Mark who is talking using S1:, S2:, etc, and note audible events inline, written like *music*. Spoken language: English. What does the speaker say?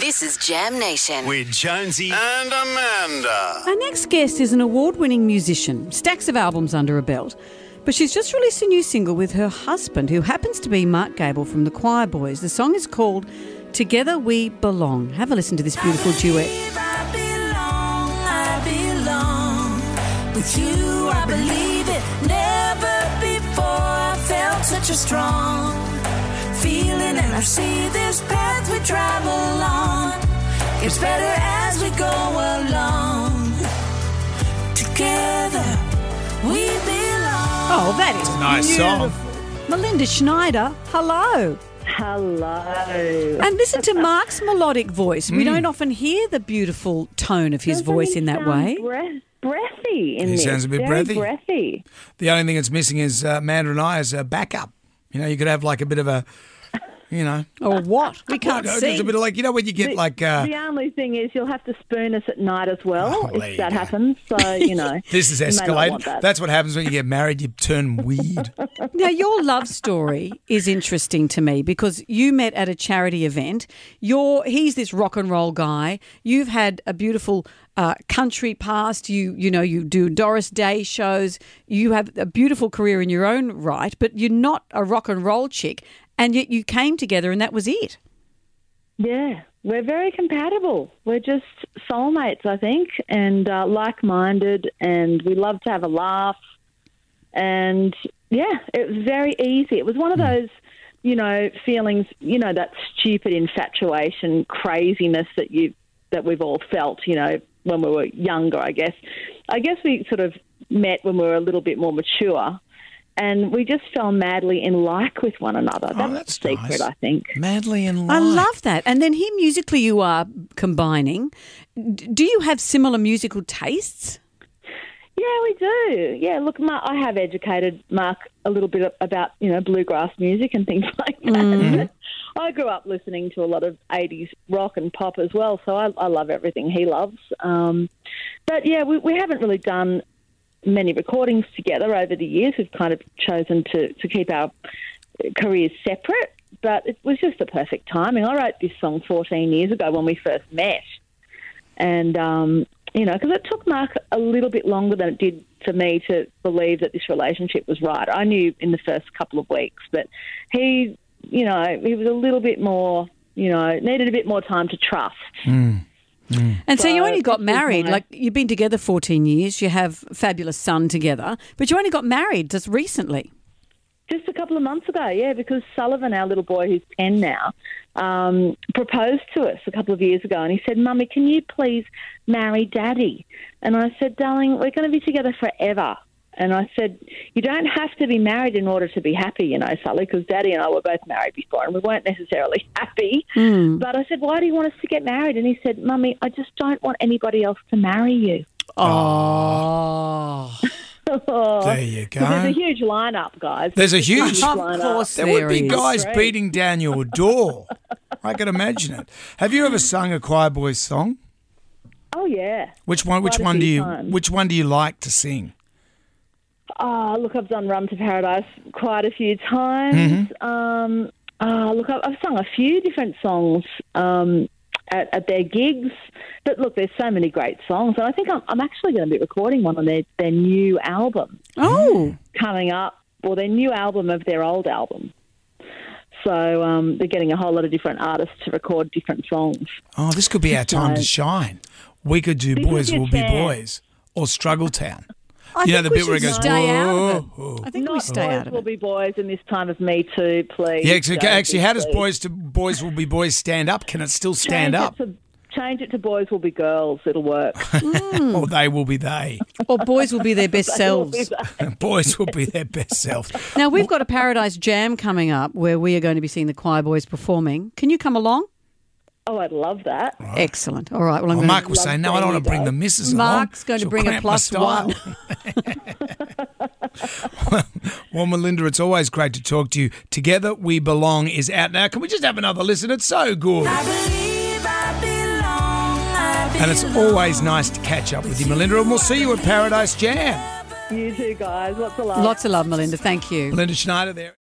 S1: This is Jam Nation.
S2: with Jonesy and Amanda.
S3: Our next guest is an award winning musician, stacks of albums under her belt. But she's just released a new single with her husband, who happens to be Mark Gable from the Choirboys. The song is called Together We Belong. Have a listen to this beautiful duet.
S4: I belong, I belong with you. I believe it. Never before I felt such a strong feeling, and I see this path we travel on gets better as we go along. Together we belong.
S3: Oh, that is
S5: Nice song.
S3: Melinda Schneider, hello.
S6: Hello.
S3: And listen to Mark's melodic voice.
S5: Mm.
S3: We don't often hear the beautiful tone of his
S6: Doesn't
S3: voice in that way.
S6: Breath, breathy in
S5: He
S6: this.
S5: sounds a bit
S6: Very
S5: breathy.
S6: breathy.
S5: The only thing that's missing is uh, Amanda and I as a backup. You know, you could have like a bit of a, you know,
S3: Or what? We can't
S5: just
S3: see.
S5: a bit of like you know when you get like uh,
S6: the only thing is you'll have to spoon us at night as well
S5: Oh,
S6: if that
S5: go.
S6: happens. So, you know. *laughs*
S5: this is
S6: you may not
S5: escalated.
S6: that.
S5: That's what happens when you get married. You turn weird. *laughs*
S3: Now, your love story is interesting to me because you met at a charity event. You're he's this rock and roll guy. You've had a beautiful uh, country past. You you know you do Doris Day shows. You have a beautiful career in your own right, but you're not a rock and roll chick. And yet you came together, and that was it.
S6: Yeah, we're very compatible. We're just soulmates, I think, and uh, like minded, and we love to have a laugh. And yeah, it was very easy. It was one of those, you know, feelings, you know, that stupid infatuation, craziness that you that we've all felt, you know, when we were younger. I guess. I guess we sort of met when we were a little bit more mature. And we just fell madly in like with one another. That's,
S5: Oh, that's
S6: the secret,
S5: nice.
S6: I think.
S5: Madly in love.
S3: I love that. And then here, musically, you are combining. Do you have similar musical tastes?
S6: Yeah, we do. Yeah, look, Mark, I have educated Mark a little bit about you know bluegrass music and things *laughs* like that. I grew up listening to a lot of '80s rock and pop as well, so I, I love everything he loves. Um, but yeah, we, we haven't really done many recordings together over the years. We've kind of chosen to to keep our careers separate. But it was just the perfect timing. I wrote this song 14 years ago when we first met and um, you know, because it took Mark a little bit longer than it did for me to believe that this relationship was right. I knew in the first couple of weeks, but he, you know, he was a little bit more, you know, needed a bit more time to trust.
S3: And so, you only got married, like you've been together 14 years, you have a fabulous son together, but you only got married just recently.
S6: Just a couple of months ago, yeah, because Sullivan, our little boy who's 10 now, um, proposed to us a couple of years ago and he said, Mummy, can you please marry Daddy? And I said, Darling, we're going to be together forever. And I said, You don't have to be married in order to be happy, you know, Sully, because Daddy and I were both married before and we weren't necessarily *laughs* happy. Hmm. But I said, Why do you want us to get married? And he said, Mummy, I just don't want anybody else to marry you. *laughs*
S3: Oh.
S5: There you go.
S6: There's a huge lineup, guys.
S5: There's a huge.
S3: of
S6: lineup.
S3: course
S5: There would be
S3: is.
S5: guys
S6: Great.
S5: beating down your door. I can imagine it. Have you ever sung a Choirboys song?
S6: Oh, yeah.
S5: Which one? Which
S6: Quite a
S5: one do you?
S6: times.
S5: Which one do you like to sing?
S6: Oh, look, I've done Run to Paradise quite a few times.
S5: Mm-hmm.
S6: Um, oh, look, I've, I've sung a few different songs um, at, at their gigs. But look, there's so many great songs. And I think I'm, I'm actually going to be recording one on their, their new album
S3: Oh.
S6: coming up, or their new album of their old album. So um, they're getting a whole lot of different artists to record different songs.
S5: Oh, this could be our time to shine. We could do Boys
S6: your
S5: Will Be. Boys or Struggle Town.
S3: I
S5: You know the bit where it
S3: should
S5: goes,
S3: stay out of it.
S5: "Whoa, whoa."
S3: I think we stay
S6: boys
S3: out of
S6: will
S3: it.
S6: be boys in this time of Me Too, please.
S5: Yeah, actually,
S6: Jonesy,
S5: actually, how does
S6: please.
S5: Boys to Boys Will Be Boys stand up? Can it still stand
S6: change
S5: up?
S6: It to, change it to boys will be girls. It'll work. *laughs*
S5: Or they will be they.
S3: Or boys will be their *laughs* best selves. *laughs*
S5: Boys will be their best selves.
S3: Now, we've got a Paradise Jam coming up where we are going to be seeing the Choirboys performing. Can you come along?
S6: Oh, I'd love that.
S3: Excellent. All right. Well, I'm
S5: Well, Mark was saying, no, I don't want to bring the
S6: you
S5: missus along.
S3: Mark's going to
S5: She'll
S3: bring a
S5: one. *laughs* *laughs* my well, Melinda, it's always great to talk to you. Together We Belong is out now. Can we just have another listen? It's so good.
S4: I believe I belong. I belong.
S5: And it's always nice to catch up with you, Melinda. And we'll see you at Paradise Jam.
S6: You too, guys. Lots of love.
S3: Lots of love, Melinda. Thank you.
S5: Melinda Schneider there.